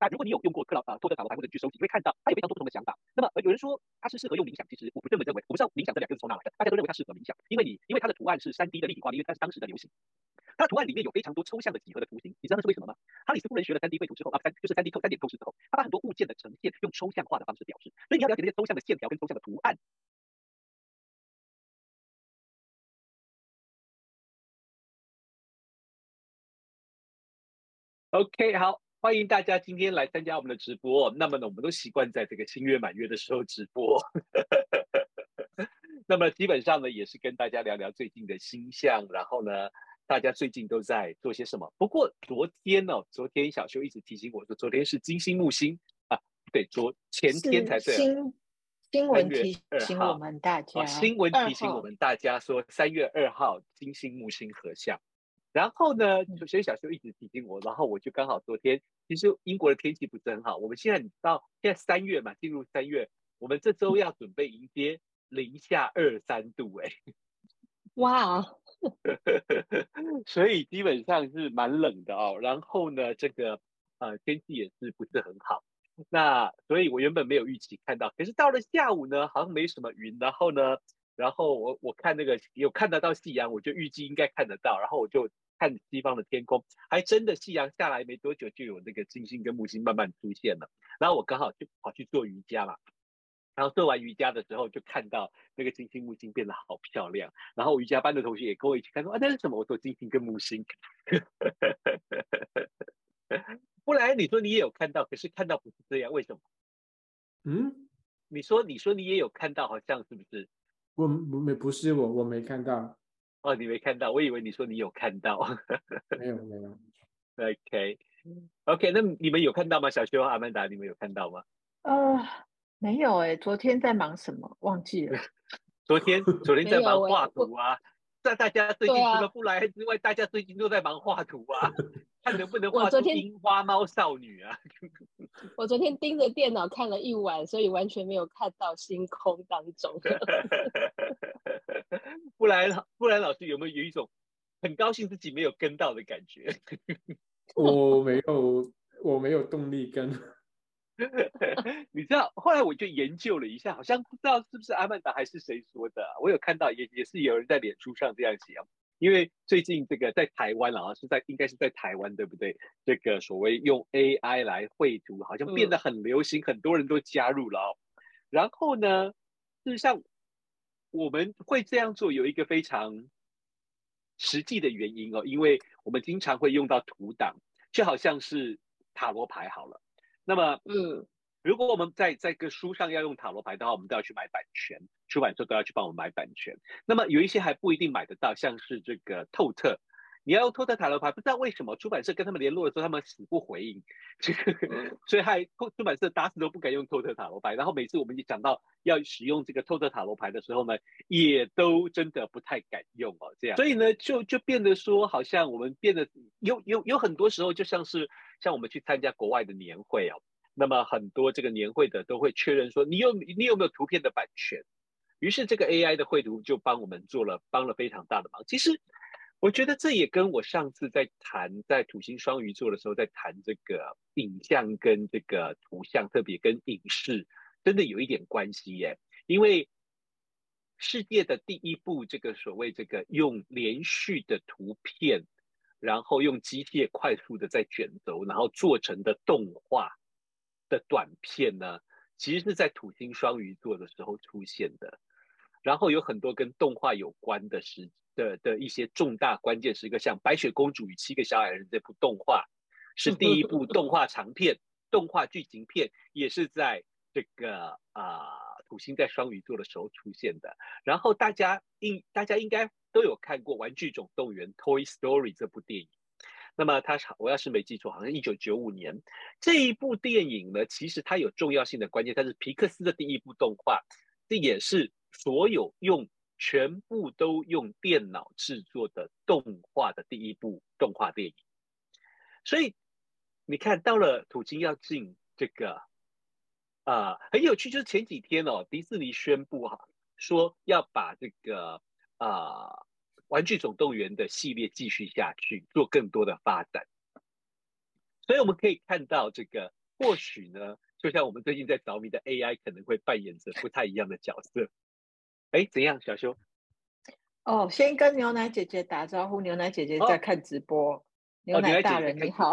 那如果你有用过克劳呃托特塔罗牌或者去收集，你会看到它有非常多不同的想法。那么有人说它是适合用冥想，其实我不这么认为。我不知道冥想这两个字从哪来的，大家都认为它适合冥想，因为你因为它的图案是三 D 的立体画面，因为它是当时的流行。它的图案里面有非常多抽象的几何的图形，你知道那是为什么吗？哈里斯夫人学了三 D 绘图之后啊，三就是三 D 透三点透视之后，他把很多物件的呈现用抽象化的方式表示。所以你要了解那些抽象的线条跟抽象的图案。OK，好，欢迎大家今天来参加我们的直播。那么呢，我们都习惯在这个新月满月的时候直播。那么基本上呢，也是跟大家聊聊最近的星象，然后呢，大家最近都在做些什么。不过昨天呢、哦，昨天小修一直提醒我说，昨天是金星木星啊，对，昨前天才对。新新闻提醒我们大家，新闻提醒我们大家说，三月二号金星木星合相。然后呢，所以小修一直提醒我，然后我就刚好昨天，其实英国的天气不是很好。我们现在你知道，现在三月嘛，进入三月，我们这周要准备迎接零下二三度，哎，哇，所以基本上是蛮冷的哦。然后呢，这个呃天气也是不是很好。那所以我原本没有预期看到，可是到了下午呢，好像没什么云。然后呢，然后我我看那个有看得到夕阳，我就预计应该看得到。然后我就看西方的天空，还真的夕阳下来没多久，就有那个金星跟木星慢慢出现了。然后我刚好就跑去做瑜伽嘛，然后做完瑜伽的时候，就看到那个金星木星变得好漂亮。然后瑜伽班的同学也跟我一起看说啊，那是什么？我说金星跟木星。不然你说你也有看到，可是看到不是这样，为什么？嗯？你说你说你也有看到，好像是不是？我没不是我我没看到哦，你没看到，我以为你说你有看到，没有没有，OK OK，那你们有看到吗？小修阿曼达，你们有看到吗？呃，没有哎，昨天在忙什么？忘记了。昨天昨天在忙画图啊，在大家最近除了不来之外，大家最近都在忙画图啊。看能不能画出樱花猫少女啊！我昨天盯着电脑看了一晚，所以完全没有看到星空当中。不然，不然老师有没有有一种很高兴自己没有跟到的感觉？我没有，我没有动力跟。你知道，后来我就研究了一下，好像不知道是不是阿曼达还是谁说的，我有看到，也也是有人在脸书上这样写。因为最近这个在台湾啊，是在应该是在台湾对不对？这个所谓用 AI 来绘图，好像变得很流行，嗯、很多人都加入了哦。然后呢，事实上我们会这样做有一个非常实际的原因哦，因为我们经常会用到图档，就好像是塔罗牌好了。那么，嗯。如果我们在在个书上要用塔罗牌的话，我们都要去买版权，出版社都要去帮我们买版权。那么有一些还不一定买得到，像是这个透特，你要用托特塔罗牌，不知道为什么出版社跟他们联络的时候，他们死不回应，这个 所以还出版社打死都不敢用托特塔罗牌。然后每次我们一讲到要使用这个托特塔罗牌的时候呢，也都真的不太敢用哦。这样，所以呢，就就变得说，好像我们变得有有有很多时候，就像是像我们去参加国外的年会哦。那么很多这个年会的都会确认说，你有你有没有图片的版权？于是这个 AI 的绘图就帮我们做了帮了非常大的忙。其实我觉得这也跟我上次在谈在土星双鱼座的时候在谈这个影像跟这个图像，特别跟影视真的有一点关系耶。因为世界的第一部这个所谓这个用连续的图片，然后用机械快速的在卷轴，然后做成的动画。的短片呢，其实是在土星双鱼座的时候出现的，然后有很多跟动画有关的时的的一些重大关键时刻，像《白雪公主与七个小矮人》这部动画，是第一部动画长片，动画剧情片也是在这个啊、土星在双鱼座的时候出现的。然后大家应大家应该都有看过《玩具总动员》（Toy Story） 这部电影。那么它，我要是没记错，好像一九九五年这一部电影呢，其实它有重要性的关键，它是皮克斯的第一部动画，这也是所有用全部都用电脑制作的动画的第一部动画电影。所以你看到了土星要进这个啊、很有趣，就是前几天哦，迪士尼宣布哈，说要把这个啊。玩具总动员的系列继续下去，做更多的发展。所以我们可以看到，这个或许呢，就像我们最近在着迷的 AI，可能会扮演着不太一样的角色。哎，怎样，小修？哦，先跟牛奶姐姐打招呼。牛奶姐姐在看直播。哦、牛奶大人你好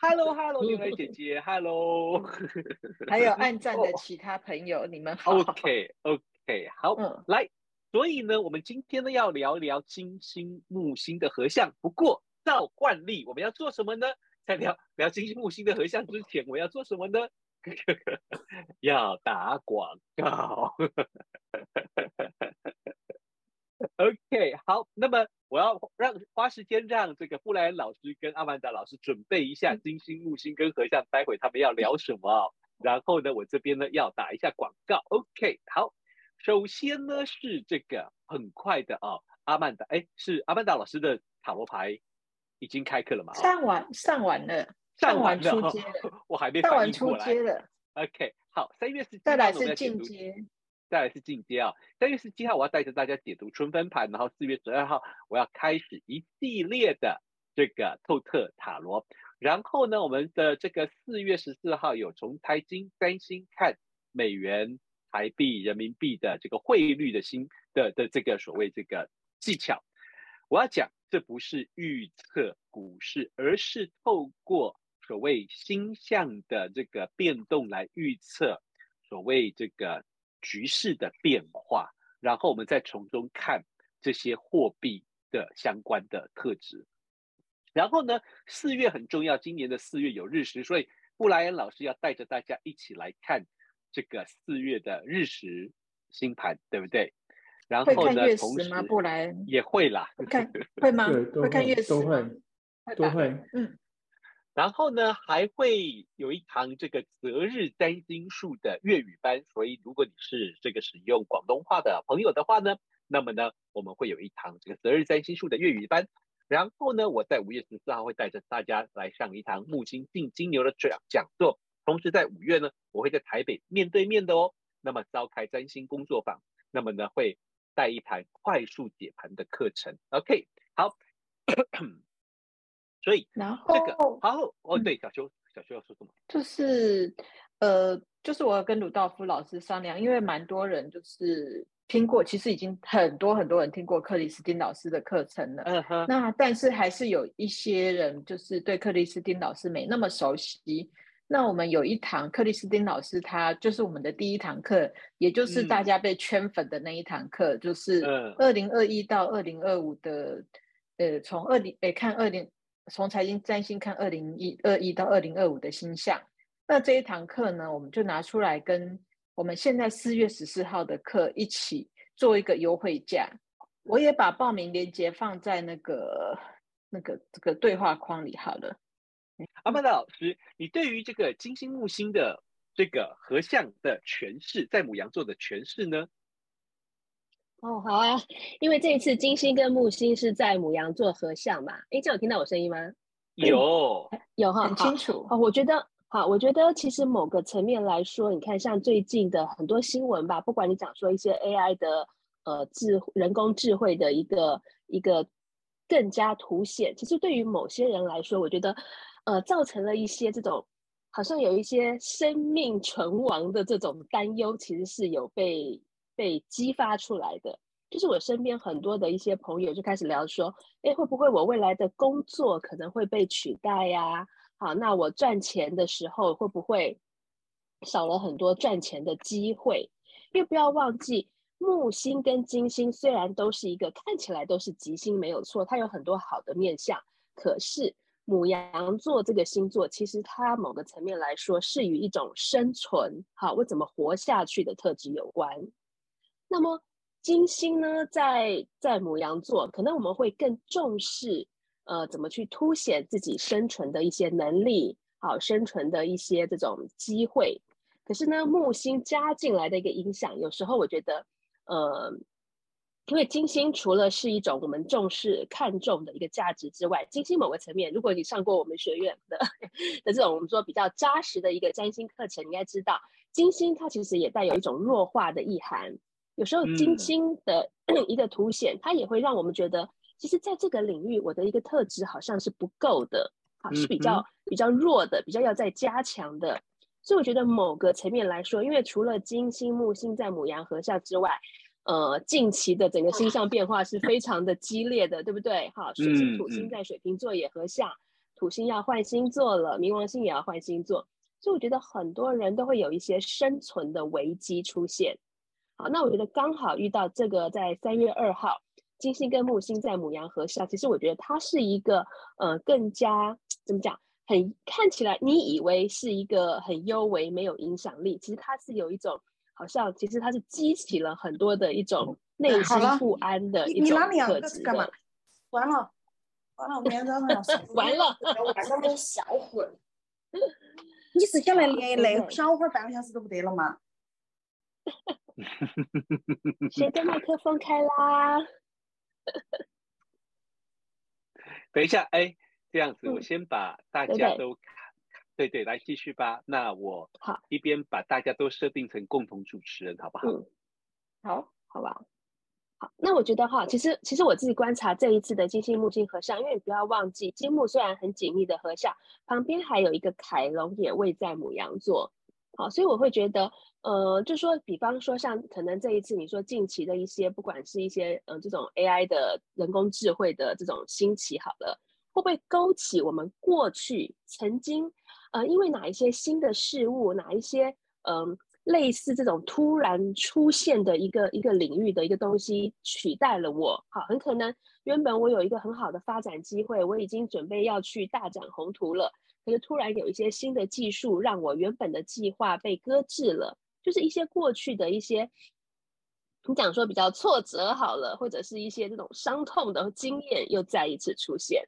，Hello Hello，牛奶 姐姐，Hello。还有暗赞的其他朋友，哦、你们好。OK OK，好，嗯，来，所以呢，我们今天呢要聊聊金星木星的合相。不过照惯例，我们要做什么呢？在聊聊金星木星的合相之前，我要做什么呢？要打广告。OK，好，那么我要让花时间让这个布莱恩老师跟阿曼达老师准备一下金星木星跟合相，待会他们要聊什么？然后呢，我这边呢要打一下广告。OK，好，首先呢是这个很快的啊，阿曼达，哎，是阿曼达老师的塔罗牌已经开课了吗？上完，上完了，上完出街了，我还没。上完出街了。OK，好，三月十七再来是进阶。再来是进阶啊！三月十七号我要带着大家解读春分盘，然后四月十二号我要开始一系列的这个透特塔罗，然后呢，我们的这个四月十四号有从财经三星看美元、台币、人民币的这个汇率的新的的这个所谓这个技巧，我要讲这不是预测股市，而是透过所谓星象的这个变动来预测所谓这个。局势的变化，然后我们再从中看这些货币的相关的特质。然后呢，四月很重要，今年的四月有日食，所以布莱恩老师要带着大家一起来看这个四月的日食星盘，对不对？然后呢，会看月食吗？布莱恩也会啦，会看会吗？会看月食都会，都会，嗯。然后呢，还会有一堂这个择日占星术的粤语班，所以如果你是这个使用广东话的朋友的话呢，那么呢，我们会有一堂这个择日占星术的粤语班。然后呢，我在五月十四号会带着大家来上一堂木星进金牛的讲讲座。同时在五月呢，我会在台北面对面的哦，那么召开占星工作坊，那么呢会带一堂快速解盘的课程。OK，好。咳 咳所以，然后这个，好，哦，对，小邱，小邱要说什么？就是，呃，就是我要跟鲁道夫老师商量，因为蛮多人就是听过，其实已经很多很多人听过克里斯汀老师的课程了。嗯哼。那但是还是有一些人就是对克里斯汀老师没那么熟悉。那我们有一堂克里斯汀老师，他就是我们的第一堂课，也就是大家被圈粉的那一堂课，嗯、就是二零二一到二零二五的，呃，从二零诶看二零。从财经占星看二零一二一到二零二五的星象，那这一堂课呢，我们就拿出来跟我们现在四月十四号的课一起做一个优惠价。我也把报名链接放在那个那个这个对话框里好了。阿曼达老师，你对于这个金星木星的这个合相的诠释，在牡羊座的诠释呢？哦，好啊，因为这一次金星跟木星是在母羊座合相嘛。哎，这有听到我声音吗？有，有哈，很清楚。哦，我觉得，好，我觉得其实某个层面来说，你看像最近的很多新闻吧，不管你讲说一些 AI 的呃智人工智慧的一个一个更加凸显，其实对于某些人来说，我觉得呃造成了一些这种好像有一些生命存亡的这种担忧，其实是有被。被激发出来的，就是我身边很多的一些朋友就开始聊说，哎，会不会我未来的工作可能会被取代呀？好，那我赚钱的时候会不会少了很多赚钱的机会？因为不要忘记，木星跟金星虽然都是一个看起来都是吉星，没有错，它有很多好的面相，可是母羊座这个星座，其实它某个层面来说是与一种生存，好，我怎么活下去的特质有关。那么金星呢，在在牡羊座，可能我们会更重视，呃，怎么去凸显自己生存的一些能力，好，生存的一些这种机会。可是呢，木星加进来的一个影响，有时候我觉得，呃，因为金星除了是一种我们重视、看重的一个价值之外，金星某个层面，如果你上过我们学院的 的这种我们说比较扎实的一个占星课程，你应该知道，金星它其实也带有一种弱化的意涵。有时候金星的 一个凸显，嗯，它也会让我们觉得，其实在这个领域，我的一个特质好像是不够的。好是比较比较弱的，比较要再加强的。所以我觉得某个层面来说，因为除了金星木星在母羊合相之外，呃，近期的整个星象变化是非常的激烈的，对不对？好，水星土星在水瓶座也合相，土星要换星座了，冥王星也要换星座，所以我觉得很多人都会有一些生存的危机出现。好，那我觉得刚好遇到这个，在三月二号，金星跟木星在母羊合相，其实我觉得它是一个呃更加怎么讲，很看起来你以为是一个很优微没有影响力，其实它是有一种好像其实它是激起了很多的一种 内心不安的一种特质的。完了，完了，我明天早上要 上完了，晚上都小会儿，你是想来连累小会儿半个小时都不得了吗？谁的麦克风开啦？等一下，哎，这样子，我先把大家都，嗯、对，对对，来继续吧。那我好一边把大家都设定成共同主持人，好不好？嗯，好，好吧。好，那我觉得哈，其实其实我自己观察这一次的金星木星合相，因为你不要忘记，金木虽然很紧密的合相，旁边还有一个凯龙也位在母羊座。好，所以我会觉得，呃，就说，比方说，像可能这一次你说近期的一些，不管是一些呃这种 AI 的人工智慧的这种兴起，好了，会不会勾起我们过去曾经，呃，因为哪一些新的事物，哪一些嗯、类似这种突然出现的一个一个领域的一个东西取代了我？好，很可能原本我有一个很好的发展机会，我已经准备要去大展宏图了。可是突然有一些新的技术，让我原本的计划被搁置了。就是一些过去的一些，你讲说比较挫折好了，或者是一些这种伤痛的经验又再一次出现。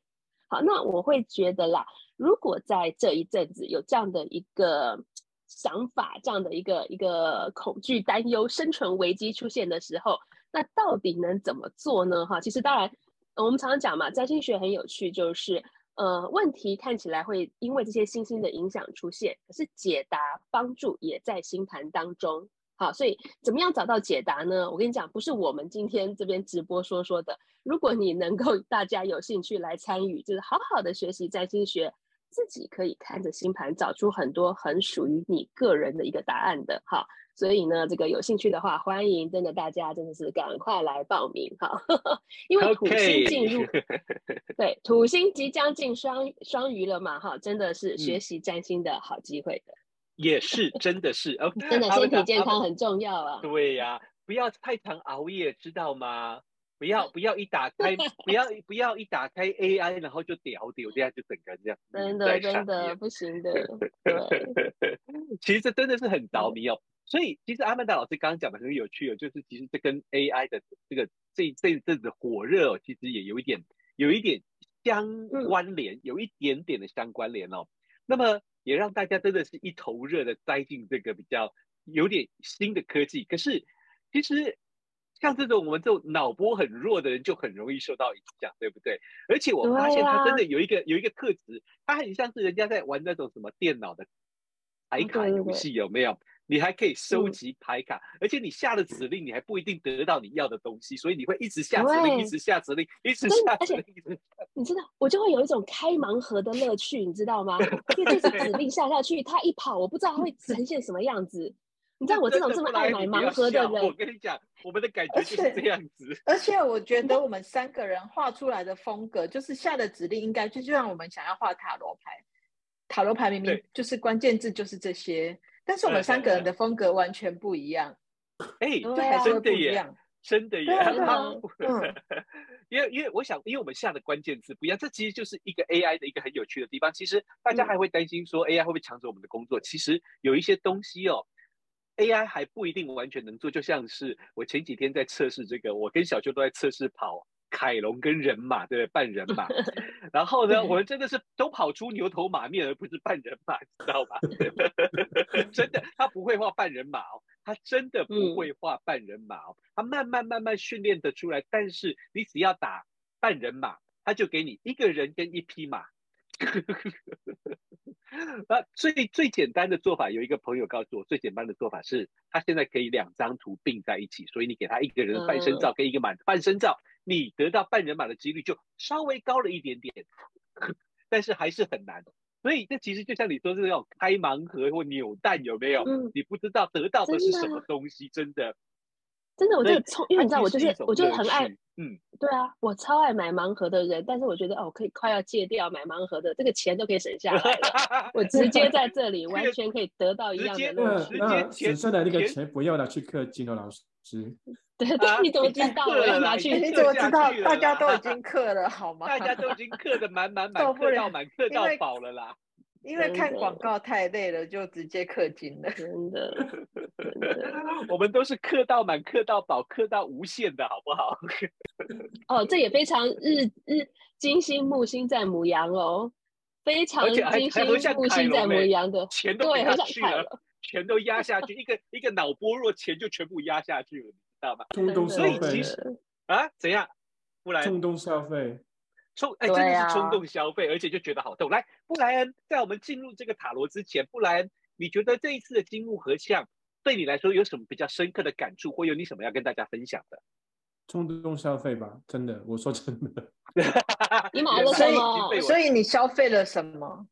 好，那我会觉得啦，如果在这一阵子有这样的一个想法，这样的一个一个恐惧、担忧、生存危机出现的时候，那到底能怎么做呢？哈，其实当然，我们常常讲嘛，占星学很有趣，就是。呃，问题看起来会因为这些星星的影响出现，可是解答帮助也在星盘当中。好，所以怎么样找到解答呢？我跟你讲，不是我们今天这边直播说说的。如果你能够 大家有兴趣来参与，就是好好的学习占星学，自己可以看着星盘找出很多很属于你个人的一个答案的。好。所以呢，这个有兴趣的话，欢迎真的大家真的是赶快来报名哈，因为土星进入 对，土星即将进双双鱼了嘛哈，真的是学习占星的好机会的，也是真的是 真的身体健康很重要啊，对呀、啊，不要太常熬夜，知道吗？不要不要一打开，不要不要一打开 AI，然后就屌屌这样就整个这样，真的真的不行的，对，其实这真的是很着迷哦。所以，其实阿曼达老师刚刚讲的很有趣哦，就是其实这跟 AI 的这个这这阵子火热哦，其实也有一点有一点相关联，有一点点的相关联哦。那么也让大家真的是一头热的栽进这个比较有点新的科技。可是，其实像这种我们这种脑波很弱的人，就很容易受到影响，对不对？而且我发现他真的有一个有一个特质，他很像是人家在玩那种什么电脑的牌卡游戏，有没有？你还可以收集牌卡，嗯，而且你下了指令，你还不一定得到你要的东西，所以你会一直下指令，一直下指令，一直下指令。一直你知道，我就会有一种开盲盒的乐趣，你知道吗？因为这是指 令下下去，他一跑，我不知道他会呈现什么样子。你知道我这种这么爱买盲盒的人，我跟你讲，我们的感觉就是这样子。而且，而且我觉得我们三个人画出来的风格，就是下的指令应该就就像我们想要画塔罗牌，塔罗牌明明就是关键字就是这些。但是我们三个人的风格完全不一样，哎，对，真的耶，真的耶，嗯，因为因为我想，因为我们下的关键字不一样，这其实就是一个 AI 的一个很有趣的地方。其实大家还会担心说 AI 会不会抢走我们的工作？其实有一些东西哦，AI 还不一定完全能做。就像是我前几天在测试这个，我跟小秋都在测试跑。凯龙跟人马，对不对？半人马，然后呢，我们真的是都跑出牛头马面，而不是半人马，知道吧？真的，他不会画半人马哦，他真的不会画半人马哦，他慢慢慢慢训练得出来。但是你只要打半人马，他就给你一个人跟一匹马。那最最简单的做法，有一个朋友告诉我，最简单的做法是，他现在可以两张图并在一起，所以你给他一个人的半身照跟一个马半身照。你得到半人马的几率就稍微高了一点点，但是还是很难。所以这其实就像你说是那种开盲盒或扭蛋，有没有？嗯，你不知道得到的是什么东西，真的。真的，我就从，因为你知道，我就是我就是很爱，嗯，对啊，我超爱买盲盒的人，但是我觉得哦，可以快要戒掉买盲盒的，这个钱都可以省下来了，我直接在这里 完全可以得到一样的乐趣。那省下来那个钱不要拿去氪金了，老师。对对，你怎么知道我要拿去？你怎么知道？大家都已经氪了，好吗？大家都已经氪的满满满，氪到满，氪到饱了啦。因为看广告太累了，就直接氪金了。真的，真的，我们都是氪到满、氪到饱、氪到无限的，好不好？哦，这也非常日日金星木星在母羊哦，非常金星木星在母羊的，钱都压下去了，钱都压下去，一个一个脑波弱，钱就全部压下去了，你知道吗？冲动消费，所以其实啊，怎样？不然冲动消费。冲哎，真的是冲动消费，啊、而且就觉得好痛。来，布莱恩，在我们进入这个塔罗之前，布莱恩，你觉得这一次的金木合相对你来说有什么比较深刻的感触，或有你什么要跟大家分享的？冲动消费吧，真的，我说真的。你买了什么？所以你消费了什么？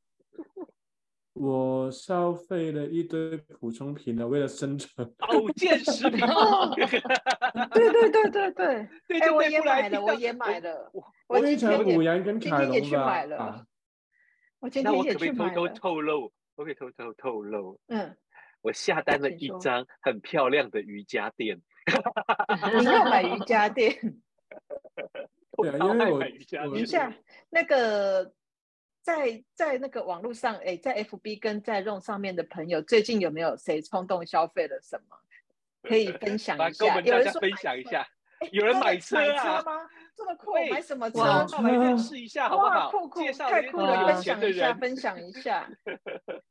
我消费了一堆补充品了，为了生存。保健食品。对对对对对。对，我也买了，我也买了。我非常牡羊跟凯龙吧。去买了。我今天也去买了。那我可不可以偷偷透露？我可以偷偷透露。嗯。我下单了一张很漂亮的瑜伽垫。你要买瑜伽垫？对啊，因为我等一下那个。在在那个网络上，哎，在 FB 跟在 Room 上面的朋友，最近有没有谁冲动消费了什么？可以分享一下。有人分享一下。有人买车啊？吗？这么酷？买什么车？那我们认识一下好不好？酷酷，介绍太酷了！分享一下，分享一下，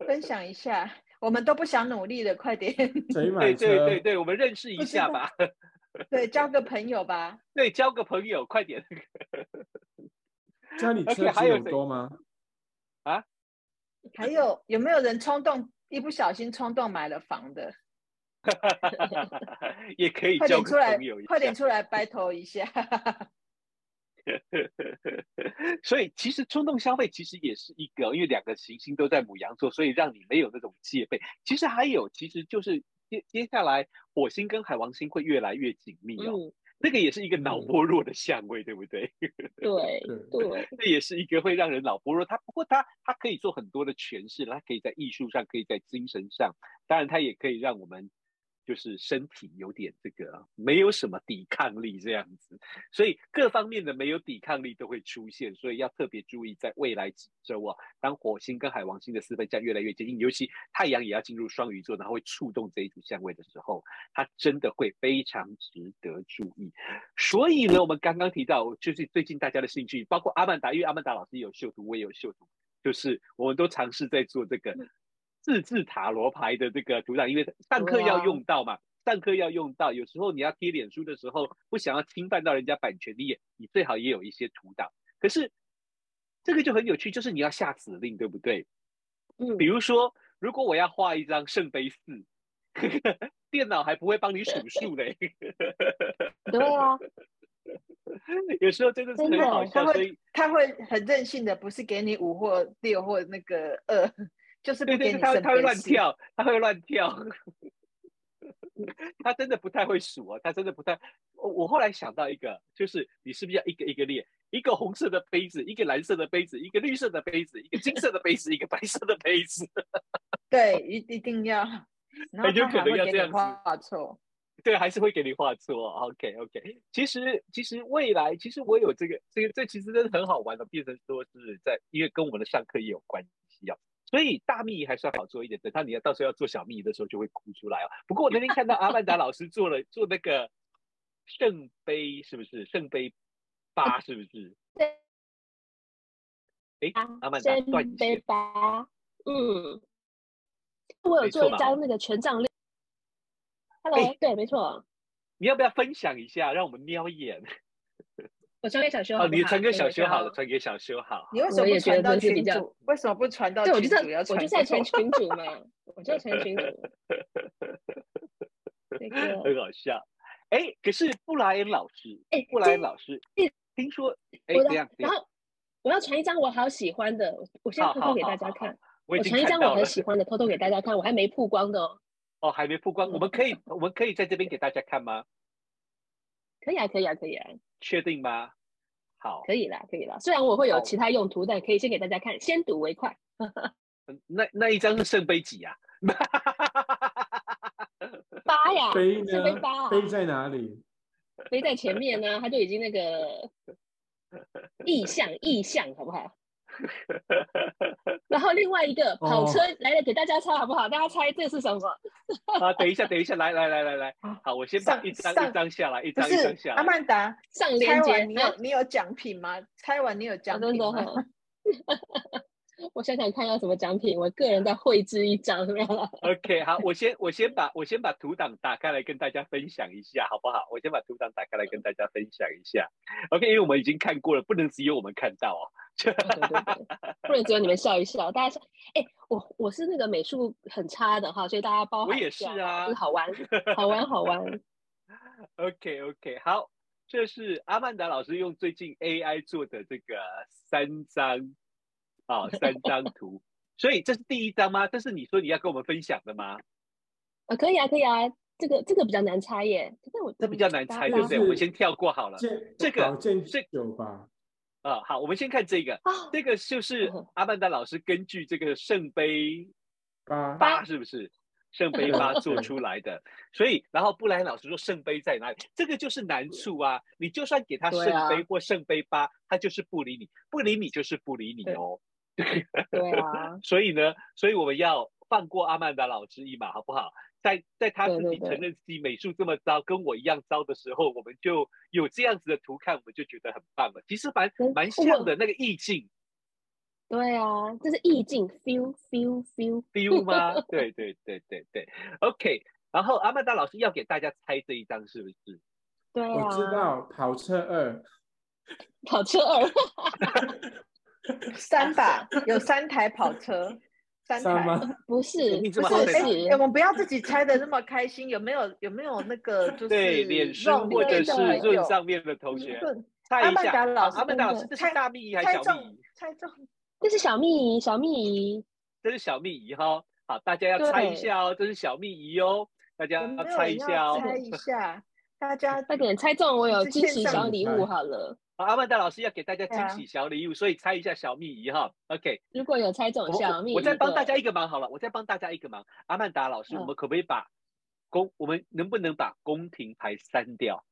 分享一下。我们都不想努力了，快点。谁买车？对对对对，我们认识一下吧。对，交个朋友吧。对，交个朋友，快点。家里车还有多吗？啊，还有有没有人冲动一不小心冲动买了房的？也可以交出来，快点出来 battle 一下。所以其实冲动消费其实也是一个，因为两个行星都在母羊座，所以让你没有那种戒备。其实还有，其实就是接接下来火星跟海王星会越来越紧密哦。嗯这个也是一个脑波弱的相位，嗯、对不对？对对，这也是一个会让人脑波弱。他不过他他可以做很多的诠释，他可以在艺术上，可以在精神上，当然他也可以让我们。就是身体有点这个没有什么抵抗力这样子，所以各方面的没有抵抗力都会出现，所以要特别注意，在未来几周啊，当火星跟海王星的四分相越来越接近，尤其太阳也要进入双鱼座，然后会触动这一组相位的时候，它真的会非常值得注意。所以呢，我们刚刚提到，就是最近大家的兴趣，包括阿曼达，因为阿曼达老师也有秀图，我也有秀图，就是我们都尝试在做这个。自制塔罗牌的这个图档，因为上课要用到嘛，上课要用到，有时候你要贴脸书的时候，不想要侵犯到人家版权，你也你最好也有一些图档。可是这个就很有趣，就是你要下指令，对不对？嗯，比如说，如果我要画一张圣杯四，电脑还不会帮你数数嘞。对啊，有时候真的是很好笑，所以他会很任性的，不是给你五或六或那个二。就是对对，他他会乱跳，他会乱跳，他真的不太会数啊，他真的不太。我我后来想到一个，就是你是不是要一个一个列？一个红色的杯子，一个蓝色的杯子，一个绿色的杯子，一个金色的杯子，一个白色的杯子。对，一一定要，很有可能要这样子画错。对，还是会给你画错。OK OK，其实其实未来，其实我有这个这个这其实真的很好玩的，变成说是在，因为跟我们的上课也有关系啊。所以大秘还是要好做一点，等到你要到时候要做小秘的时候就会哭出来哦。不过我那天看到阿曼达老师做了做那个圣杯，是不是圣杯八？是不是？对。哎，阿曼达圣杯八，嗯，我有做一张那个权杖六。Hello，对，没错。你要不要分享一下，让我们瞄一眼？我传给小修好，你传给小修好了，传给小修好。你为什么不传到群主？为什么不传到？对，我就在，我就在传 群主嘛，我就传群主。很好笑。哎，可是布莱恩老师，哎，布莱恩老师，听说，哎，这样，然后，我要传一张我好喜欢的，我现在偷偷给大家看。我传一张我很喜欢的，偷偷给大家看，我还没曝光的哦。哦，还没曝光，我们可以，我们可以在这边给大家看吗？可以啊，可以啊，可以啊。确定吧？好，可以啦，可以啦。虽然我会有其他用途，但可以先给大家看，先睹为快。那那一张是圣杯几啊？八呀，杯呢？圣杯八啊？杯在哪里？杯在前面呢，他就已经那个意象，意象，好不好？然后另外一个跑车来了，给大家猜好不好？大家猜这是什么？啊，等一下，等一下，来来来来来，好，我先把一张一张下来，一张一张下来。阿曼达上链接，你有你有奖品吗？猜完你有奖品吗？我想想看要什么奖品，我个人再绘制一张，怎么样？OK，好，我先我先把我先把图档打开来跟大家分享一下，好不好？我先把图档打开来跟大家分享一下。OK，因为我们已经看过了，不能只有我们看到哦。对对对，不能只有你们笑一笑，大家说，哎、欸，我我是那个美术很差的哈，所以大家包。我也是啊，好玩，好玩，好玩。OK OK，好，这是阿曼达老师用最近 AI 做的这个三张啊、哦，三 张图，所以这是第一张吗？这是你说你要跟我们分享的吗？啊，可以啊，可以啊，这个这个比较难猜耶，这我这比较难猜，对不对？我们先跳过好了，这这个这有吧？啊，好，我们先看这个，哦、这个就是阿曼达老师根据这个圣杯八，是不是圣杯八 做出来的？所以，然后布莱恩老师说圣杯在哪里？这个就是难处啊！你就算给他圣杯或圣杯八，他就是不理你，不理你就是不理你哦。对，对啊，所以呢，所以我们要放过阿曼达老师一马，好不好？在在他自己承认自己美术这么糟，跟我一样糟的时候，我们就有这样子的图看，我们就觉得很棒了。其实蛮蛮像的那个意境。对啊，这是意境，feel feel feel feel 吗？对对对对对。OK，然后阿曼达老师要给大家猜这一张是不是？对啊，我知道跑车二，跑车二，三把有三台跑车。三台吗？不是，不是，哎、欸，我们不要自己猜的那么开心。有没有有没有那个就是对脸书或者是论上面的同学猜一下？阿曼达老师，这是大蜜仪还是小蜜仪？猜中，这是小蜜仪，小蜜仪，这是小蜜仪哈。好，大家要猜一下哦，这是小蜜仪哦，大家要猜一下哦，猜一下，大家快点猜中，我有惊喜小礼物好了。好，阿曼达老师要给大家惊喜小礼物，啊、所以猜一下小蜜仪哈。OK，如果有猜中小蜜仪，我再帮大家一个忙好了，我再帮大家一个忙。阿曼达老师，我们可不可以把公，我们能不能把宫廷牌删掉？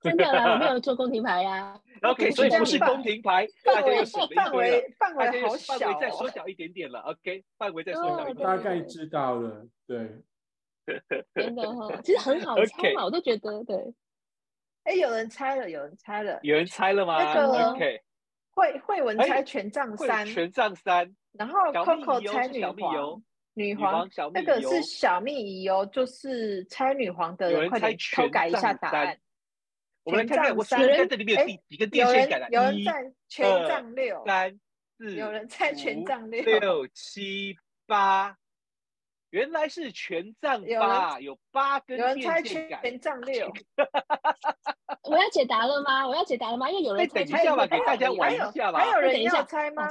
删掉了，我没有做宫廷牌呀。OK，所以不是宫廷牌，大家又省范围范围好小，范围再缩小一点点了。OK，范围再缩小一点点。大概知道了，对。真的哈，其实很好 猜嘛，我都觉得对。哎，有人猜了，有人猜了，有人猜了吗？那个 OK，慧慧文猜权杖三，权杖三，然后 Coco 猜女皇，女皇，那个是小蜜仪哦，就是猜女皇的人，快点偷改一下答案。我们来看看，我觉得这里面有第几个电线杆的？有人在权杖六，三四，有人猜权杖六，六七八。原来是权杖八，有八根电线杆。有人猜权杖 六。我要解答了吗？我要解答了吗？因为有人猜。等一下吧，给大家玩一下吧。还有人要猜吗？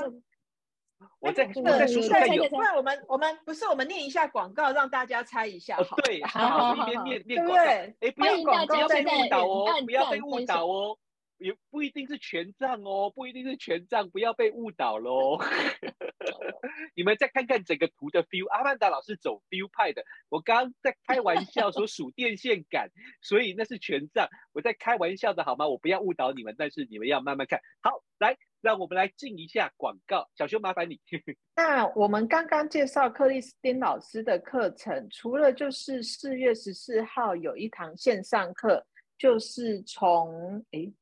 我再我再数数看有。不然我们我们不是我们念一下广告，让大家猜一下。对，好，一边念念广告。哎，不要广告，被误导哦，不要被误导哦。也不一定是权杖哦，不一定是权杖，不要被误导喽。你们再看看整个图的 feel，阿曼达老师走 feel 派的。我刚刚在开玩笑说数电线杆，所以那是权杖。我在开玩笑的好吗？我不要误导你们，但是你们要慢慢看。好，来，让我们来进一下广告。小熊，麻烦你。那我们刚刚介绍克里斯汀老师的课程，除了就是四月十四号有一堂线上课，就是从诶。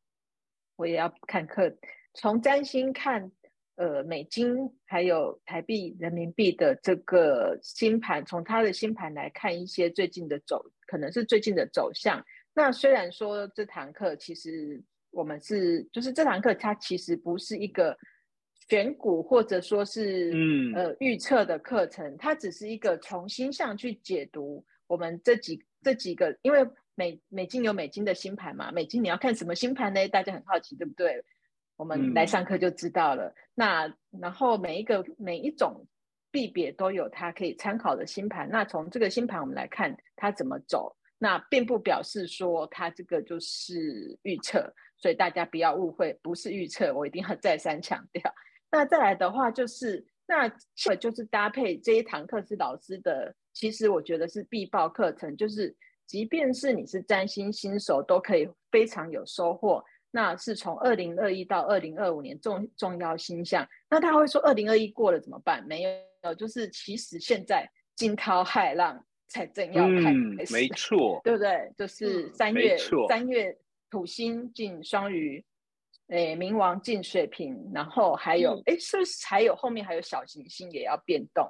我也要看课，从占星看，呃，美金还有台币、人民币的这个星盘，从它的星盘来看一些最近的走，可能是最近的走向。那虽然说这堂课其实我们是，就是这堂课它其实不是一个选股或者说是嗯呃预测的课程，它只是一个从星象去解读我们这几这几个，因为。美美金有美金的星盘嘛？美金你要看什么星盘呢？大家很好奇，对不对？我们来上课就知道了。嗯、那然后每一个每一种币别都有它可以参考的星盘。那从这个星盘我们来看它怎么走，那并不表示说它这个就是预测，所以大家不要误会，不是预测，我一定要再三强调。那再来的话就是，那这就是搭配这一堂课是老师的，其实我觉得是必报课程，就是即便是你是占星新手，都可以非常有收获。那是从二零二一到二零二五年重重要星象。那他会说二零二一过了怎么办？没有，就是其实现在惊涛骇浪才正要开始，嗯，没错，对不对？就是三月，三月土星进双鱼。诶，冥王进水瓶，然后还有，诶、嗯，是不是还有后面还有小行星也要变动？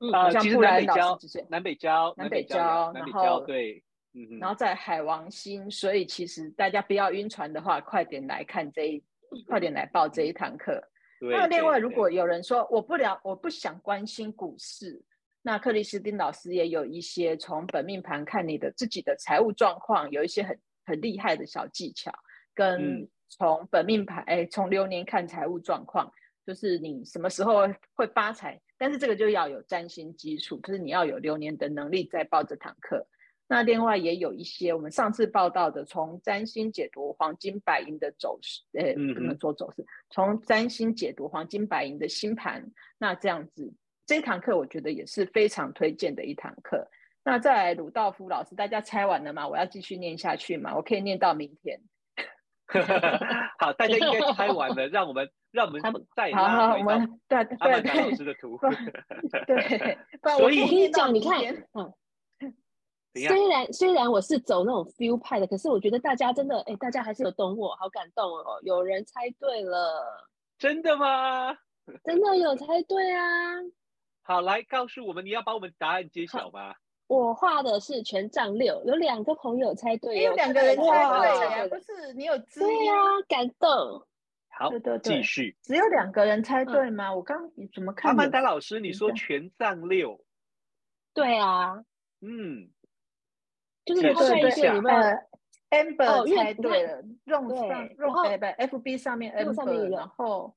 嗯，好像布兰导师南北交，南北交，南北交，对，嗯，然后在海王星，所以其实大家不要晕船的话，快点来看这一，快点来报这一堂课。那另外，如果有人说我不了，我不想关心股市，那克里斯汀老师也有一些从本命盘看你的自己的财务状况，有一些很很厉害的小技巧跟。嗯从本命盘，哎，从流年看财务状况，就是你什么时候会发财，但是这个就要有占星基础，就是你要有流年的能力再报这堂课。那另外也有一些我们上次报道的，从占星解读黄金白银的走势，呃，不能说走势，从占星解读黄金白银的星盘，那这样子这堂课我觉得也是非常推荐的一堂课。那再来鲁道夫老师，大家猜完了吗？我要继续念下去吗？我可以念到明天。好，大家应该猜完了，让我们让我们再好好，我们对对对，老师的图，对，所以我跟你讲，你看，嗯，虽然虽然我是走那种 feel 派的，可是我觉得大家真的，哎，大家还是有懂我，好感动哦，有人猜对了，真的吗？真的有猜对啊！好，来告诉我们，你要把我们答案揭晓吗？我画的是权杖六，有两个朋友猜对，有两个人猜对，不是你有资对呀，感动。好，对对对，继续。只有两个人猜对吗？我刚你怎么看？阿曼达老师，你说权杖六？对啊，嗯，就是你看一下，有没有？Amber 猜对了，用上用哎不，FB 上面 Amber，然后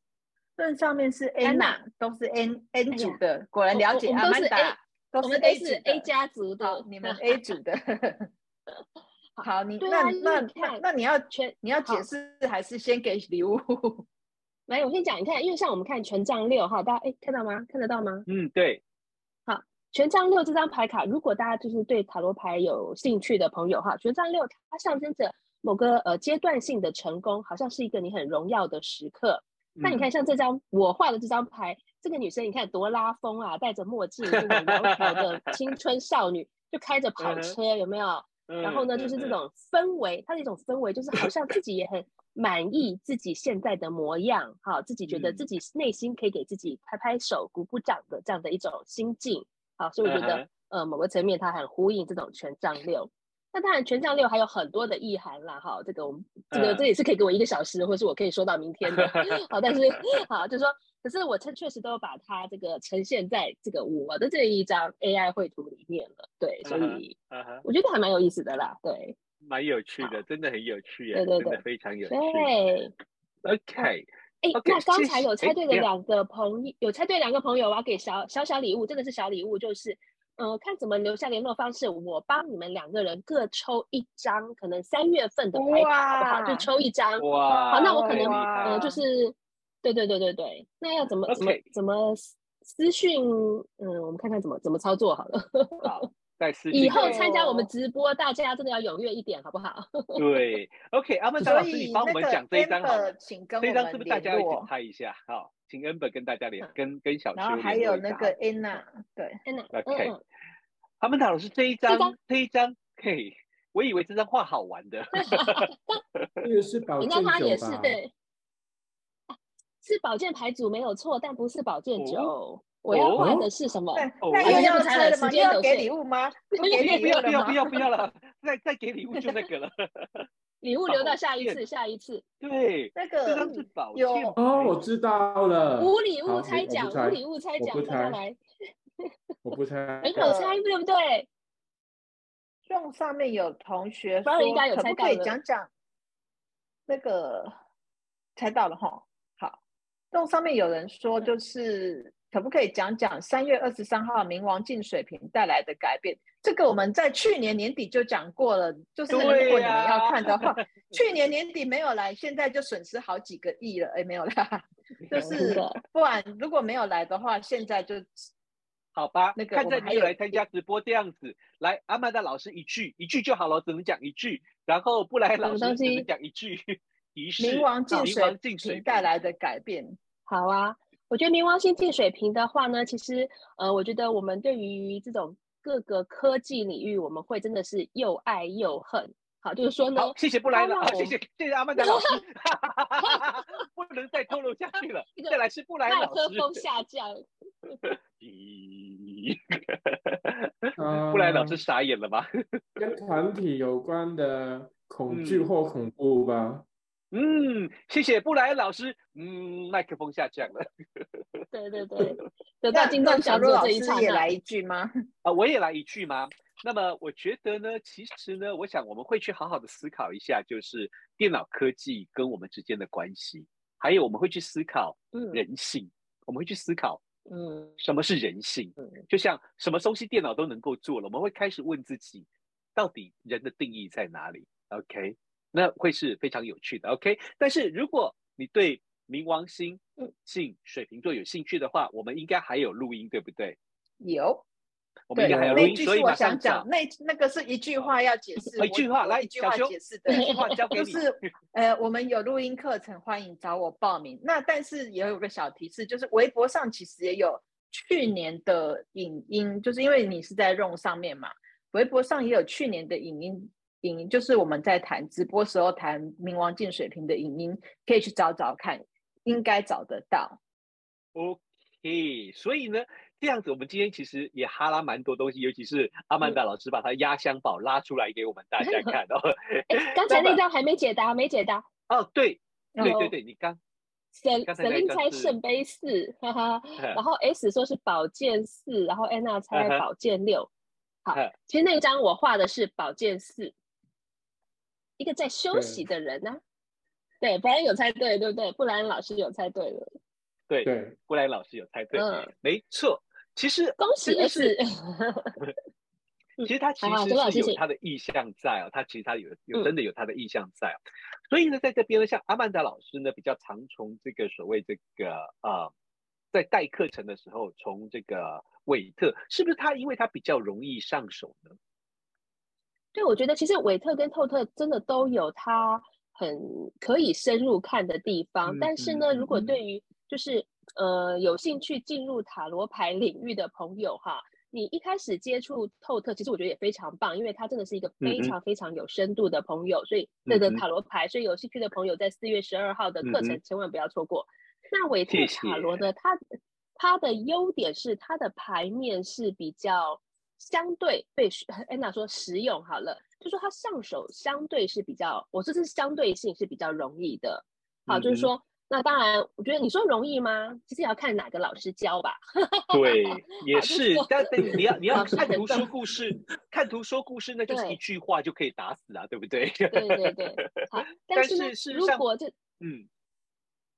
盾上面是 Anna，都是 N N 组的，果然了解阿曼达。我们都是 A 家族的，你们 A 组的。好，你那那那那你要全你要解释还是先给礼物？来，我先讲，你看，因为像我们看权杖六哈，大家哎看到吗？看得到吗？嗯，对。好，权杖六这张牌卡，如果大家就是对塔罗牌有兴趣的朋友哈，权杖六它象征着某个呃阶段性的成功，好像是一个你很荣耀的时刻。那你看，像这张我画的这张牌。这个女生你看多拉风啊，戴着墨镜，这种窈窕的青春少女，就开着跑车，有没有？然后呢，就是这种氛围，它的一种氛围，就是好像自己也很 满意自己现在的模样，好，自己觉得自己内心可以给自己拍拍手、鼓鼓掌的这样的一种心境，好，所以我觉得，呃，某个层面它很呼应这种权杖六。那当然，权杖六还有很多的意涵啦，哈，这个我们这个这也是可以给我一个小时，或者是我可以说到明天的，好，但是好，就是说，可是我确确实都把它这个呈现在这个我的这一张 AI 绘图里面了，对，所以我觉得还蛮有意思的啦，对，蛮有趣的，真的很有趣耶，对对对，非常有趣，对，OK，哎，那刚才有猜对的两个朋友，有猜对两个朋友，我要给小小小礼物，真的是小礼物，就是。呃，看怎么留下联络方式，我帮你们两个人各抽一张，可能三月份的牌卡，好不好？就抽一张。哇。好，那我可能呃，就是，对对对对对，那要怎么怎么怎么私讯？嗯，我们看看怎么怎么操作好了。好，再私以后参加我们直播，大家真的要踊跃一点，好不好？对，OK，阿曼达老师，你帮我们讲这一张好了。这一张是不是大家一起拍一下？好。请 Amber 跟大家连，跟跟小邱，然后还有那个 Anna，对，Anna，OK。阿曼达老师这一张，这一张，嘿，我以为这张画好玩的。这个是宝剑酒吧？也是对，是保健牌组没有错，但不是保健酒。我要换的是什么？那又要猜了吗？又要给礼物吗？不要不要不要不要不要了，再再给礼物就那个了。礼物留到下一次，下一次。对，那个这张是宝剑。哦，我知道了。无礼物猜奖，无礼物猜奖，大家来。我不猜。很好猜，对不对？用上面有同学说，应该有猜可不可以讲讲那个猜到了哈。好，那上面有人说，就是可不可以讲讲三月二十三号冥王镜水瓶带来的改变？这个我们在去年年底就讲过了，就是如果你们要看的话，啊、去年年底没有来，现在就损失好几个亿了。哎，没有啦，就是不然如果没有来的话，现在就。好吧，那个看在你有来参加直播这样子，来阿曼达老师一句一句就好了，只能讲一句，然后布莱老师只能讲一句。冥王进水瓶带来的改变，好啊，我觉得冥王星进水瓶的话呢，其实呃，我觉得我们对于这种各个科技领域，我们会真的是又爱又恨。好，就是说呢，谢谢布莱老师，谢谢谢谢阿曼达老师 不能再透露下去了，再来是布莱老师，麦克风下降。咦，布莱老师傻眼了吧？跟团体有关的恐惧或恐怖吧？嗯，谢谢布莱恩老师。嗯，麦克风下降了。对对对，得到金钟奖这一场也来一句吗？啊，我也来一句吗？那么我觉得呢，其实呢，我想我们会去好好的思考一下，就是电脑科技跟我们之间的关系，还有我们会去思考人性，嗯、我们会去思考，嗯，什么是人性？嗯，就像什么东西电脑都能够做了，我们会开始问自己，到底人的定义在哪里？OK，那会是非常有趣的。OK，但是如果你对冥王星性水瓶座有兴趣的话，我们应该还有录音，对不对？有。我们应该还有录音，所以我想讲，那那个是一句话要解释，一句话来，一句话解释 的，一句话交给你。就是呃，我们有录音课程，欢迎找我报名。那但是也有个小提示，就是微博上其实也有去年的影音，就是因为你是在 Room 上面嘛，微博上也有去年的影音，影音就是我们在谈直播时候谈冥王镜水瓶的影音，可以去找找看，应该找得到。OK，所以呢。这样子，我们今天其实也哈拉蛮多东西，尤其是阿曼达老师把他压箱宝拉出来给我们大家 看哦。哎，刚才那张还没解答，没解答。哦，对，对对对，你刚。神神灵猜圣杯四，哈哈。然后 S 说是宝剑四，然后安娜猜宝剑六。好，其实那张我画的是宝剑四，一个在休息的人呢。对，布莱有猜对，对不对？布莱老师有猜对了。对对，布莱老师有猜对，没错。其实恭喜的是，其实他其实是有他的意向在哦，他其实他有有真的有他的意向在哦，所以呢，在这边呢，像阿曼达老师呢，比较常从这个所谓这个呃，在带课程的时候，从这个韦特，是不是他因为他比较容易上手呢？对，我觉得其实韦特跟透特真的都有他很可以深入看的地方，但是呢，如果对于就是。呃，有兴趣进入塔罗牌领域的朋友哈，你一开始接触透特，其实我觉得也非常棒，因为他真的是一个非常非常有深度的朋友，嗯、所以这个塔罗牌，所以有兴趣的朋友在四月十二号的课程千万不要错过。嗯、那韦特塔罗呢，它它的优点是它的牌面是比较相对被安娜说实用好了，就说它上手相对是比较，我说这是相对性是比较容易的，好，就是说。嗯那当然，我觉得你说容易吗？其实也要看哪个老师教吧。对，也是。但是你要你要看图说故事，看图说故事，那就是一句话就可以打死啊，对不对？对对对。好，但是呢，如果这嗯，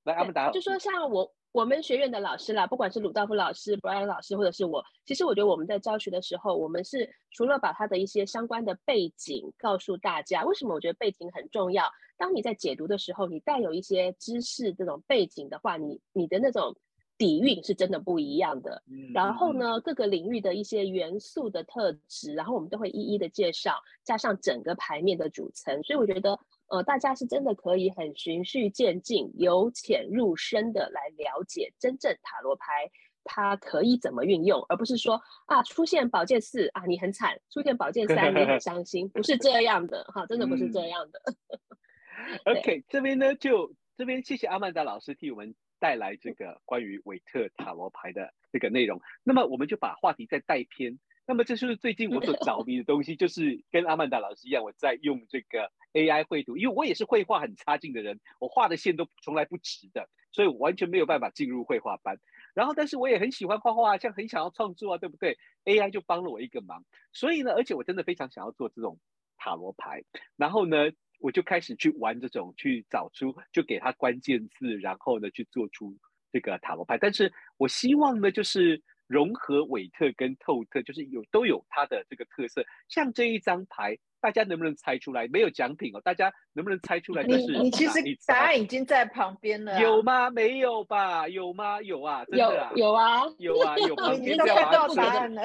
来阿曼达，就说像我。我们学院的老师啦，不管是鲁道夫老师、布莱恩老师，或者是我，其实我觉得我们在教学的时候，我们是除了把他的一些相关的背景告诉大家，为什么我觉得背景很重要？当你在解读的时候，你带有一些知识这种背景的话，你你的那种底蕴是真的不一样的。然后呢，各个领域的一些元素的特质，然后我们都会一一的介绍，加上整个牌面的组成，所以我觉得。呃，大家是真的可以很循序渐进、由浅入深的来了解真正塔罗牌它可以怎么运用，而不是说啊出现宝剑四啊你很惨，出现宝剑三你很 伤心，不是这样的哈，真的不是这样的。嗯、OK，这边呢就这边谢谢阿曼达老师替我们带来这个关于韦特塔罗牌的这个内容，那么我们就把话题再带偏。那么这就是最近我所着迷的东西，就是跟阿曼达老师一样，我在用这个 AI 绘图，因为我也是绘画很差劲的人，我画的线都从来不直的，所以我完全没有办法进入绘画班。然后，但是我也很喜欢画画，像很想要创作啊，对不对？AI 就帮了我一个忙，所以呢，而且我真的非常想要做这种塔罗牌。然后呢，我就开始去玩这种，去找出，就给他关键字，然后呢去做出这个塔罗牌。但是我希望呢，就是融合韦特跟透特，就是有都有它的这个特色。像这一张牌，大家能不能猜出来？没有奖品哦，大家能不能猜出来？你你其实答案已经在旁边了，有吗？没有吧？有吗？有啊，真的啊，有有啊，有啊，有旁边都看到答案了。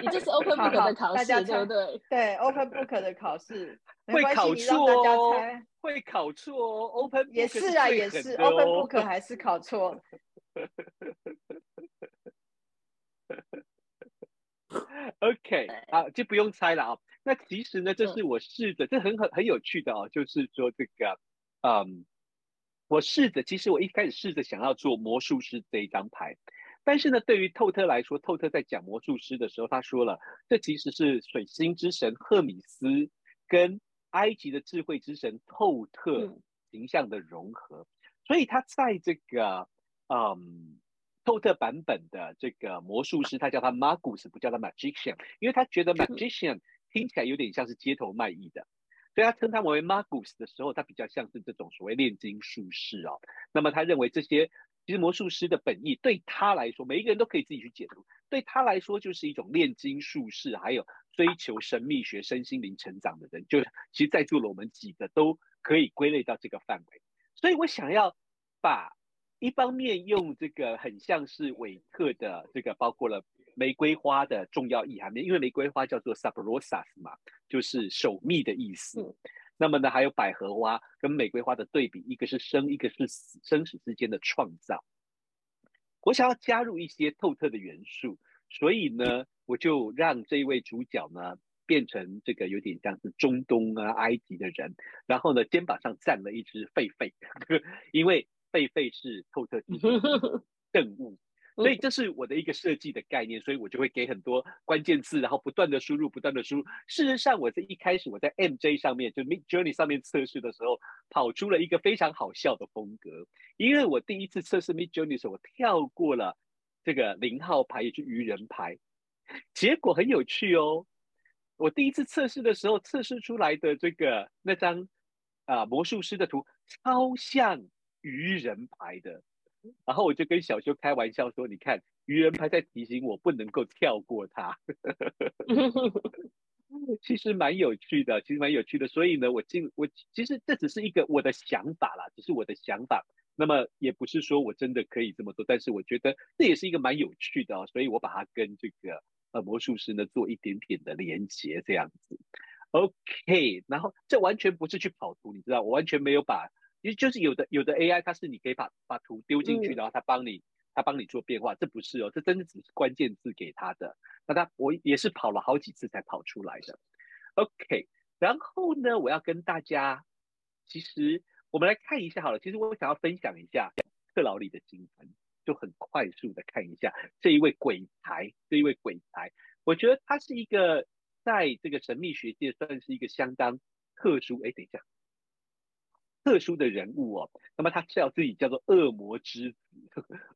你这是 Open Book 的考试，对不对？对，Open Book 的考试会考错哦，会考错哦。Open 也是啊，也是 Open Book 还 是考错。OK，好，就不用猜了啊。那其实呢，这是我试着，这很很很有趣的哦，就是说这个，嗯，我试着，其实我一开始试着想要做魔术师这一张牌。但是呢，对于透特来说，透特在讲魔术师的时候，他说了，这其实是水星之神赫米斯跟埃及的智慧之神透特形象的融合，所以他在这个嗯透特版本的这个魔术师，他叫他 Magus，不叫他 Magician，因为他觉得 Magician 听起来有点像是街头卖艺的，所以他称他为 Magus 的时候，他比较像是这种所谓炼金术士哦。那么他认为这些。其实魔术师的本意对他来说，每一个人都可以自己去解读。对他来说，就是一种炼金术士，还有追求神秘学、身心灵成长的人。就其实，在座的我们几个都可以归类到这个范围。所以我想要把一方面用这个很像是韦特的这个，包括了玫瑰花的重要意涵，因为玫瑰花叫做 sabrosas 嘛，就是守密的意思。嗯那么呢，还有百合花跟玫瑰花的对比，一个是生，一个是死，生死之间的创造。我想要加入一些透特的元素，所以呢，我就让这一位主角呢变成这个有点像是中东啊、埃及的人，然后呢，肩膀上站了一只狒狒，因为狒狒是透特之 圣物。所以这是我的一个设计的概念，所以我就会给很多关键字，然后不断的输入，不断的输入。事实上，我在一开始我在 MJ 上面，就 Midjourney 上面测试的时候，跑出了一个非常好笑的风格。因为我第一次测试 Midjourney 的时候，我跳过了这个零号牌，也就是愚人牌，结果很有趣哦。我第一次测试的时候，测试出来的这个那张啊、呃、魔术师的图，超像愚人牌的。然后我就跟小修开玩笑说：“你看，愚人牌在提醒我不能够跳过它。”其实蛮有趣的，其实蛮有趣的。所以呢，我进我其实这只是一个我的想法啦，只是我的想法。那么也不是说我真的可以这么做，但是我觉得这也是一个蛮有趣的哦。所以我把它跟这个呃魔术师呢做一点点的连接，这样子。OK，然后这完全不是去跑图，你知道，我完全没有把。其实就是有的有的 AI，它是你可以把把图丢进去，然后它帮你它帮你做变化，这不是哦，这真的只是关键字给它的。那它我也是跑了好几次才跑出来的。OK，然后呢，我要跟大家，其实我们来看一下好了。其实我想要分享一下克劳里的星盘，就很快速的看一下这一位鬼才，这一位鬼才，我觉得他是一个在这个神秘学界算是一个相当特殊。哎，等一下。特殊的人物哦，那么他叫自己叫做恶魔之子，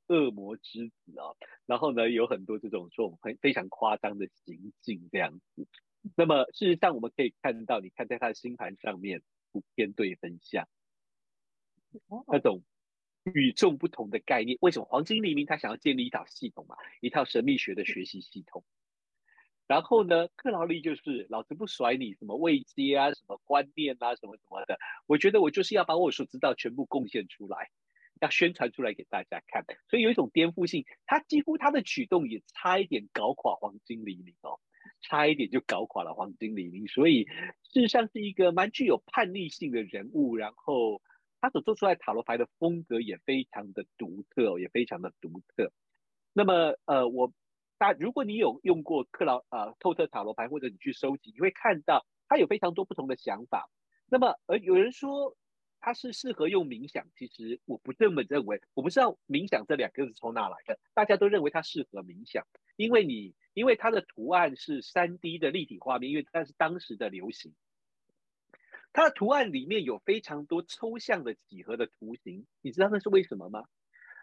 恶魔之子啊、哦，然后呢，有很多这种这种很非常夸张的行径这样子。那么事实上我们可以看到，你看在他的星盘上面，普天对分相，那种与众不同的概念。为什么黄金黎明他想要建立一套系统嘛，一套神秘学的学习系统？然后呢，克劳利就是老子不甩你什么位阶啊，什么观念啊，什么什么的。我觉得我就是要把我所知道全部贡献出来，要宣传出来给大家看。所以有一种颠覆性，他几乎他的举动也差一点搞垮黄金黎明哦，差一点就搞垮了黄金黎明。所以事实上是一个蛮具有叛逆性的人物，然后他所做出来塔罗牌的风格也非常的独特哦，也非常的独特。那么呃我。但如果你有用过克劳呃透特塔罗牌，或者你去收集，你会看到它有非常多不同的想法。那么，而有人说它是适合用冥想，其实我不这么认为。我不知道冥想这两个字从哪来的，大家都认为它适合冥想，因为你因为它的图案是三 D 的立体画面，因为它是当时的流行。它的图案里面有非常多抽象的几何的图形，你知道那是为什么吗？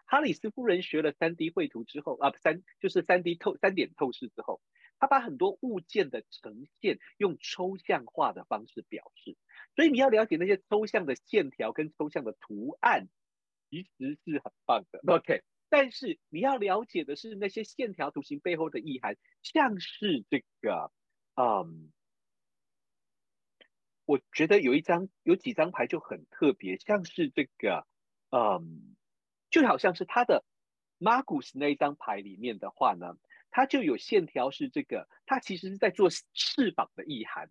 哈里斯夫人学了三 D 绘图之后啊，三就是三 D 透三点透视之后，他把很多物件的呈现用抽象化的方式表示。所以你要了解那些抽象的线条跟抽象的图案，其实是很棒的。OK，但是你要了解的是那些线条图形背后的意涵，像是这个，嗯，我觉得有一张有几张牌就很特别，像是这个，嗯，就好像是他的 Magus 那一张牌里面的话呢，它就有线条是这个，它其实是在做翅膀的意涵。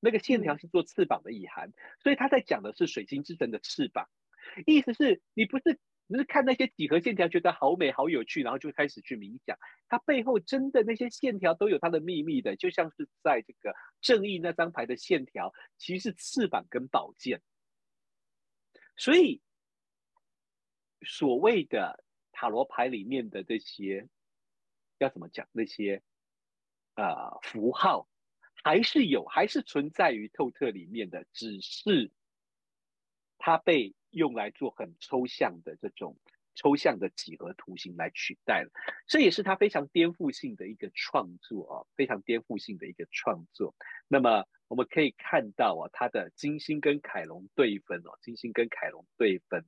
那个线条是做翅膀的意涵，所以他在讲的是水晶之神的翅膀，意思是你不是只是看那些几何线条觉得好美好有趣，然后就开始去冥想，它背后真的那些线条都有它的秘密的，就像是在这个正义那张牌的线条，其实是翅膀跟宝剑，所以所谓的塔罗牌里面的这些要怎么讲那些呃符号。还是有，还是存在于透特里面的，只是它被用来做很抽象的这种抽象的几何图形来取代了。这也是它非常颠覆性的一个创作啊，非常颠覆性的一个创作。那么我们可以看到啊，它的金星跟凯龙对分哦，金星跟凯龙对分，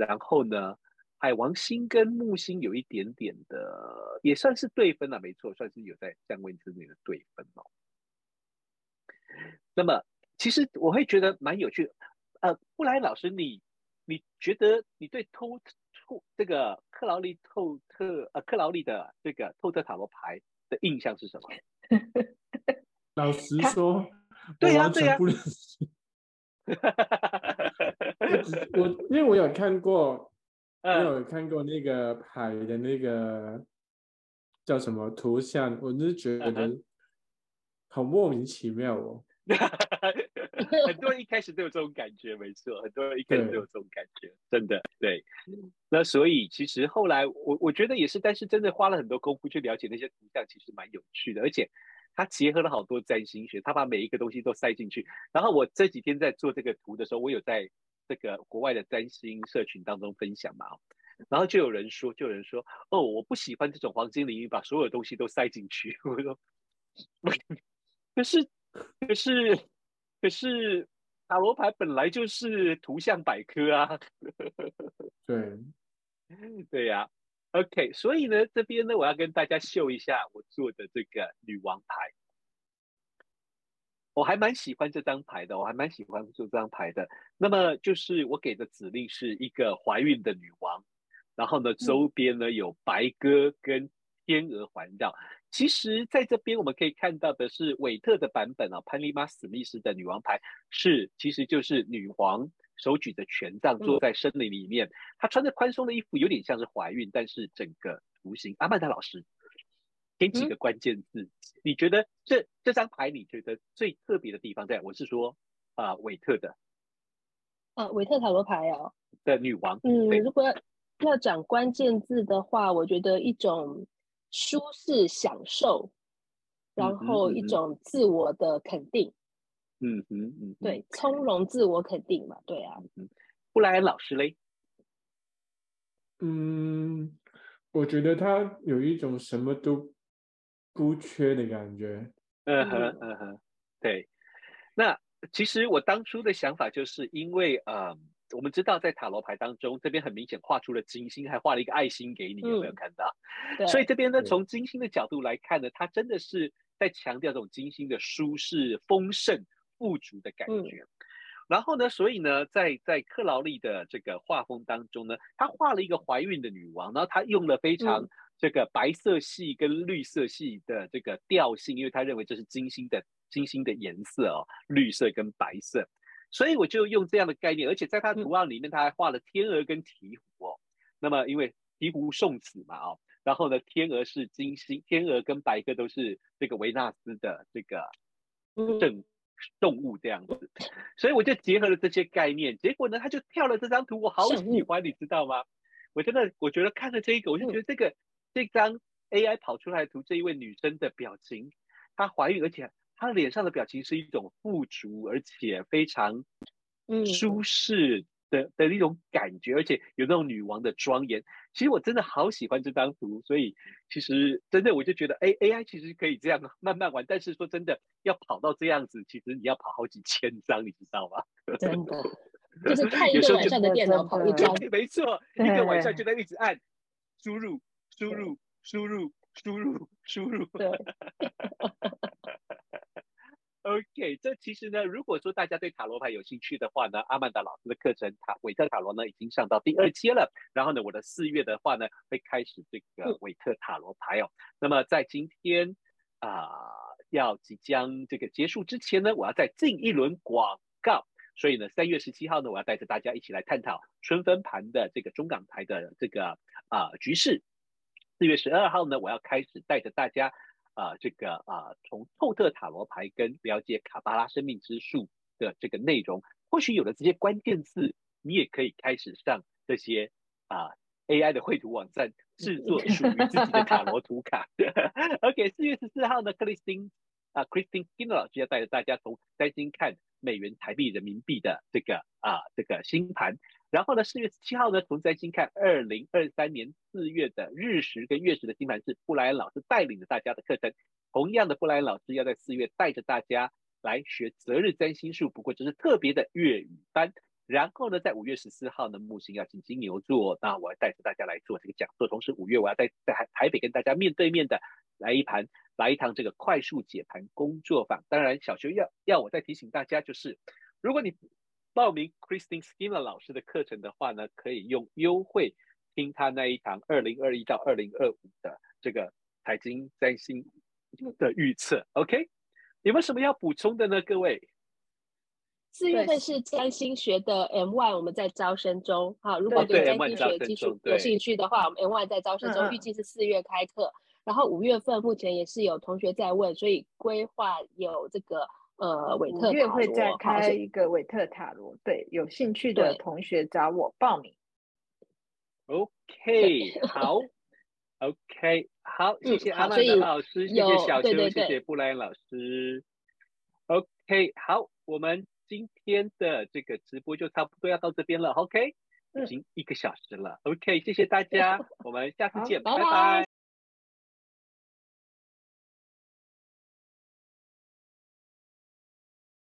然后呢，海王星跟木星有一点点的，也算是对分了啊，没错，算是有在相位之内的对分哦。那么，其实我会觉得蛮有趣的。呃，布莱恩老师，你你觉得你对透透这个克劳利透特呃克劳利的这个透特塔罗牌的印象是什么？老实说，对呀对呀。我因为我有看过，我有看过那个海的那个叫什么图像，我就觉得。好莫名其妙哦！很多人一开始都有这种感觉，没错，很多人一开始都有这种感觉，真的对。那所以其实后来我我觉得也是，但是真的花了很多功夫去了解那些图像，其实蛮有趣的，而且他结合了好多占星学，他把每一个东西都塞进去。然后我这几天在做这个图的时候，我有在这个国外的占星社群当中分享嘛，然后就有人说，就有人说，哦，我不喜欢这种黄金领域，把所有东西都塞进去。我说。可是，可是，可是，塔罗牌本来就是图像百科啊。对，对呀、啊。OK，所以呢，这边呢，我要跟大家秀一下我做的这个女王牌。我还蛮喜欢这张牌的，我还蛮喜欢做这张牌的。那么，就是我给的指令是一个怀孕的女王，然后呢，周边呢有白鸽跟天鹅环绕。其实，在这边我们可以看到的是韦特的版本啊，潘丽玛史密斯的女王牌是，其实就是女王手举着权杖坐在森林里面，她穿着宽松的衣服，有点像是怀孕，但是整个图形，阿曼达老师给几个关键字，嗯、你觉得这这张牌你觉得最特别的地方在？我是说啊，韦、呃、特的，啊，韦特塔罗牌哦的女王，嗯，如果要要讲关键字的话，我觉得一种。舒适享受，然后一种自我的肯定，嗯嗯嗯，对，从容自我肯定嘛，对啊。嗯，布莱恩老师嘞？嗯，我觉得他有一种什么都不缺的感觉。嗯哼嗯哼，对。那其实我当初的想法就是因为呃。我们知道，在塔罗牌当中，这边很明显画出了金星，还画了一个爱心给你，有没有看到？嗯、所以这边呢，从金星的角度来看呢，它真的是在强调这种金星的舒适、丰盛、富足的感觉。嗯、然后呢，所以呢，在在克劳利的这个画风当中呢，他画了一个怀孕的女王，然后他用了非常这个白色系跟绿色系的这个调性，因为他认为这是金星的金星的颜色哦，绿色跟白色。所以我就用这样的概念，而且在他图案里面，他还画了天鹅跟鹈鹕哦。那么因为鹈鹕送子嘛哦，然后呢，天鹅是金星，天鹅跟白鸽都是这个维纳斯的这个正动物这样子。所以我就结合了这些概念，结果呢，他就跳了这张图，我好喜欢，你知道吗？我真的我觉得看了这一个，我就觉得这个这张 AI 跑出来的图，这一位女生的表情，她怀孕，而且。她脸上的表情是一种富足，而且非常舒适的、嗯、的一种感觉，而且有那种女王的庄严。其实我真的好喜欢这张图，所以其实真的我就觉得，哎，AI 其实可以这样慢慢玩，但是说真的要跑到这样子，其实你要跑好几千张，你知道吗？真的，就是看一个晚上的电脑跑一张，没错，一个晚上就在一直按输入、输入、输入、输入、输入。对。OK，这其实呢，如果说大家对塔罗牌有兴趣的话呢，阿曼达老师的课程塔韦特塔罗呢已经上到第二阶了。然后呢，我的四月的话呢会开始这个韦特塔罗牌哦。那么在今天啊、呃、要即将这个结束之前呢，我要再进一轮广告。所以呢，三月十七号呢，我要带着大家一起来探讨春分盘的这个中港台的这个啊、呃、局势。四月十二号呢，我要开始带着大家。啊、呃，这个啊、呃，从透特塔罗牌跟了解卡巴拉生命之树的这个内容，或许有了这些关键字，你也可以开始上这些啊、AI 的绘图网站，制作属于自己的塔罗图卡。OK，四月十四号呢，克里斯汀啊，Christine Skinner 老师要带着大家从三星看美元、台币、人民币的这个啊、呃、这个星盘。然后呢，四月十七号呢，从占星看二零二三年四月的日食跟月食的星盘是布莱恩老师带领着大家的课程。同样的，布莱恩老师要在四月带着大家来学择日占星术，不过这是特别的粤语班。然后呢，在五月十四号呢，木星要进金牛座，那我要带着大家来做这个讲座。同时，五月我要在在台台北跟大家面对面的来一盘来一堂这个快速解盘工作坊。当然，小学要要我再提醒大家，就是如果你报名 Christine Skinner 老师的课程的话呢，可以用优惠听他那一堂二零二一到二零二五的这个财经占星的预测。OK，有没有什么要补充的呢？各位，四月份是占星学的 M1，我们在招生中。好，如果对占星学技术有兴趣的话，我们 M1 在招生中，预计是四月开课。然后五月份目前也是有同学在问，所以规划有这个。呃，韦特塔罗月会再开一个韦特塔罗，对，有兴趣的同学找我报名。OK，好，OK，好，谢谢阿曼达老师，谢谢小秋，谢谢布莱恩老师。OK，好，我们今天的这个直播就差不多要到这边了。OK，已经一个小时了。OK，谢谢大家，我们下次见，拜拜。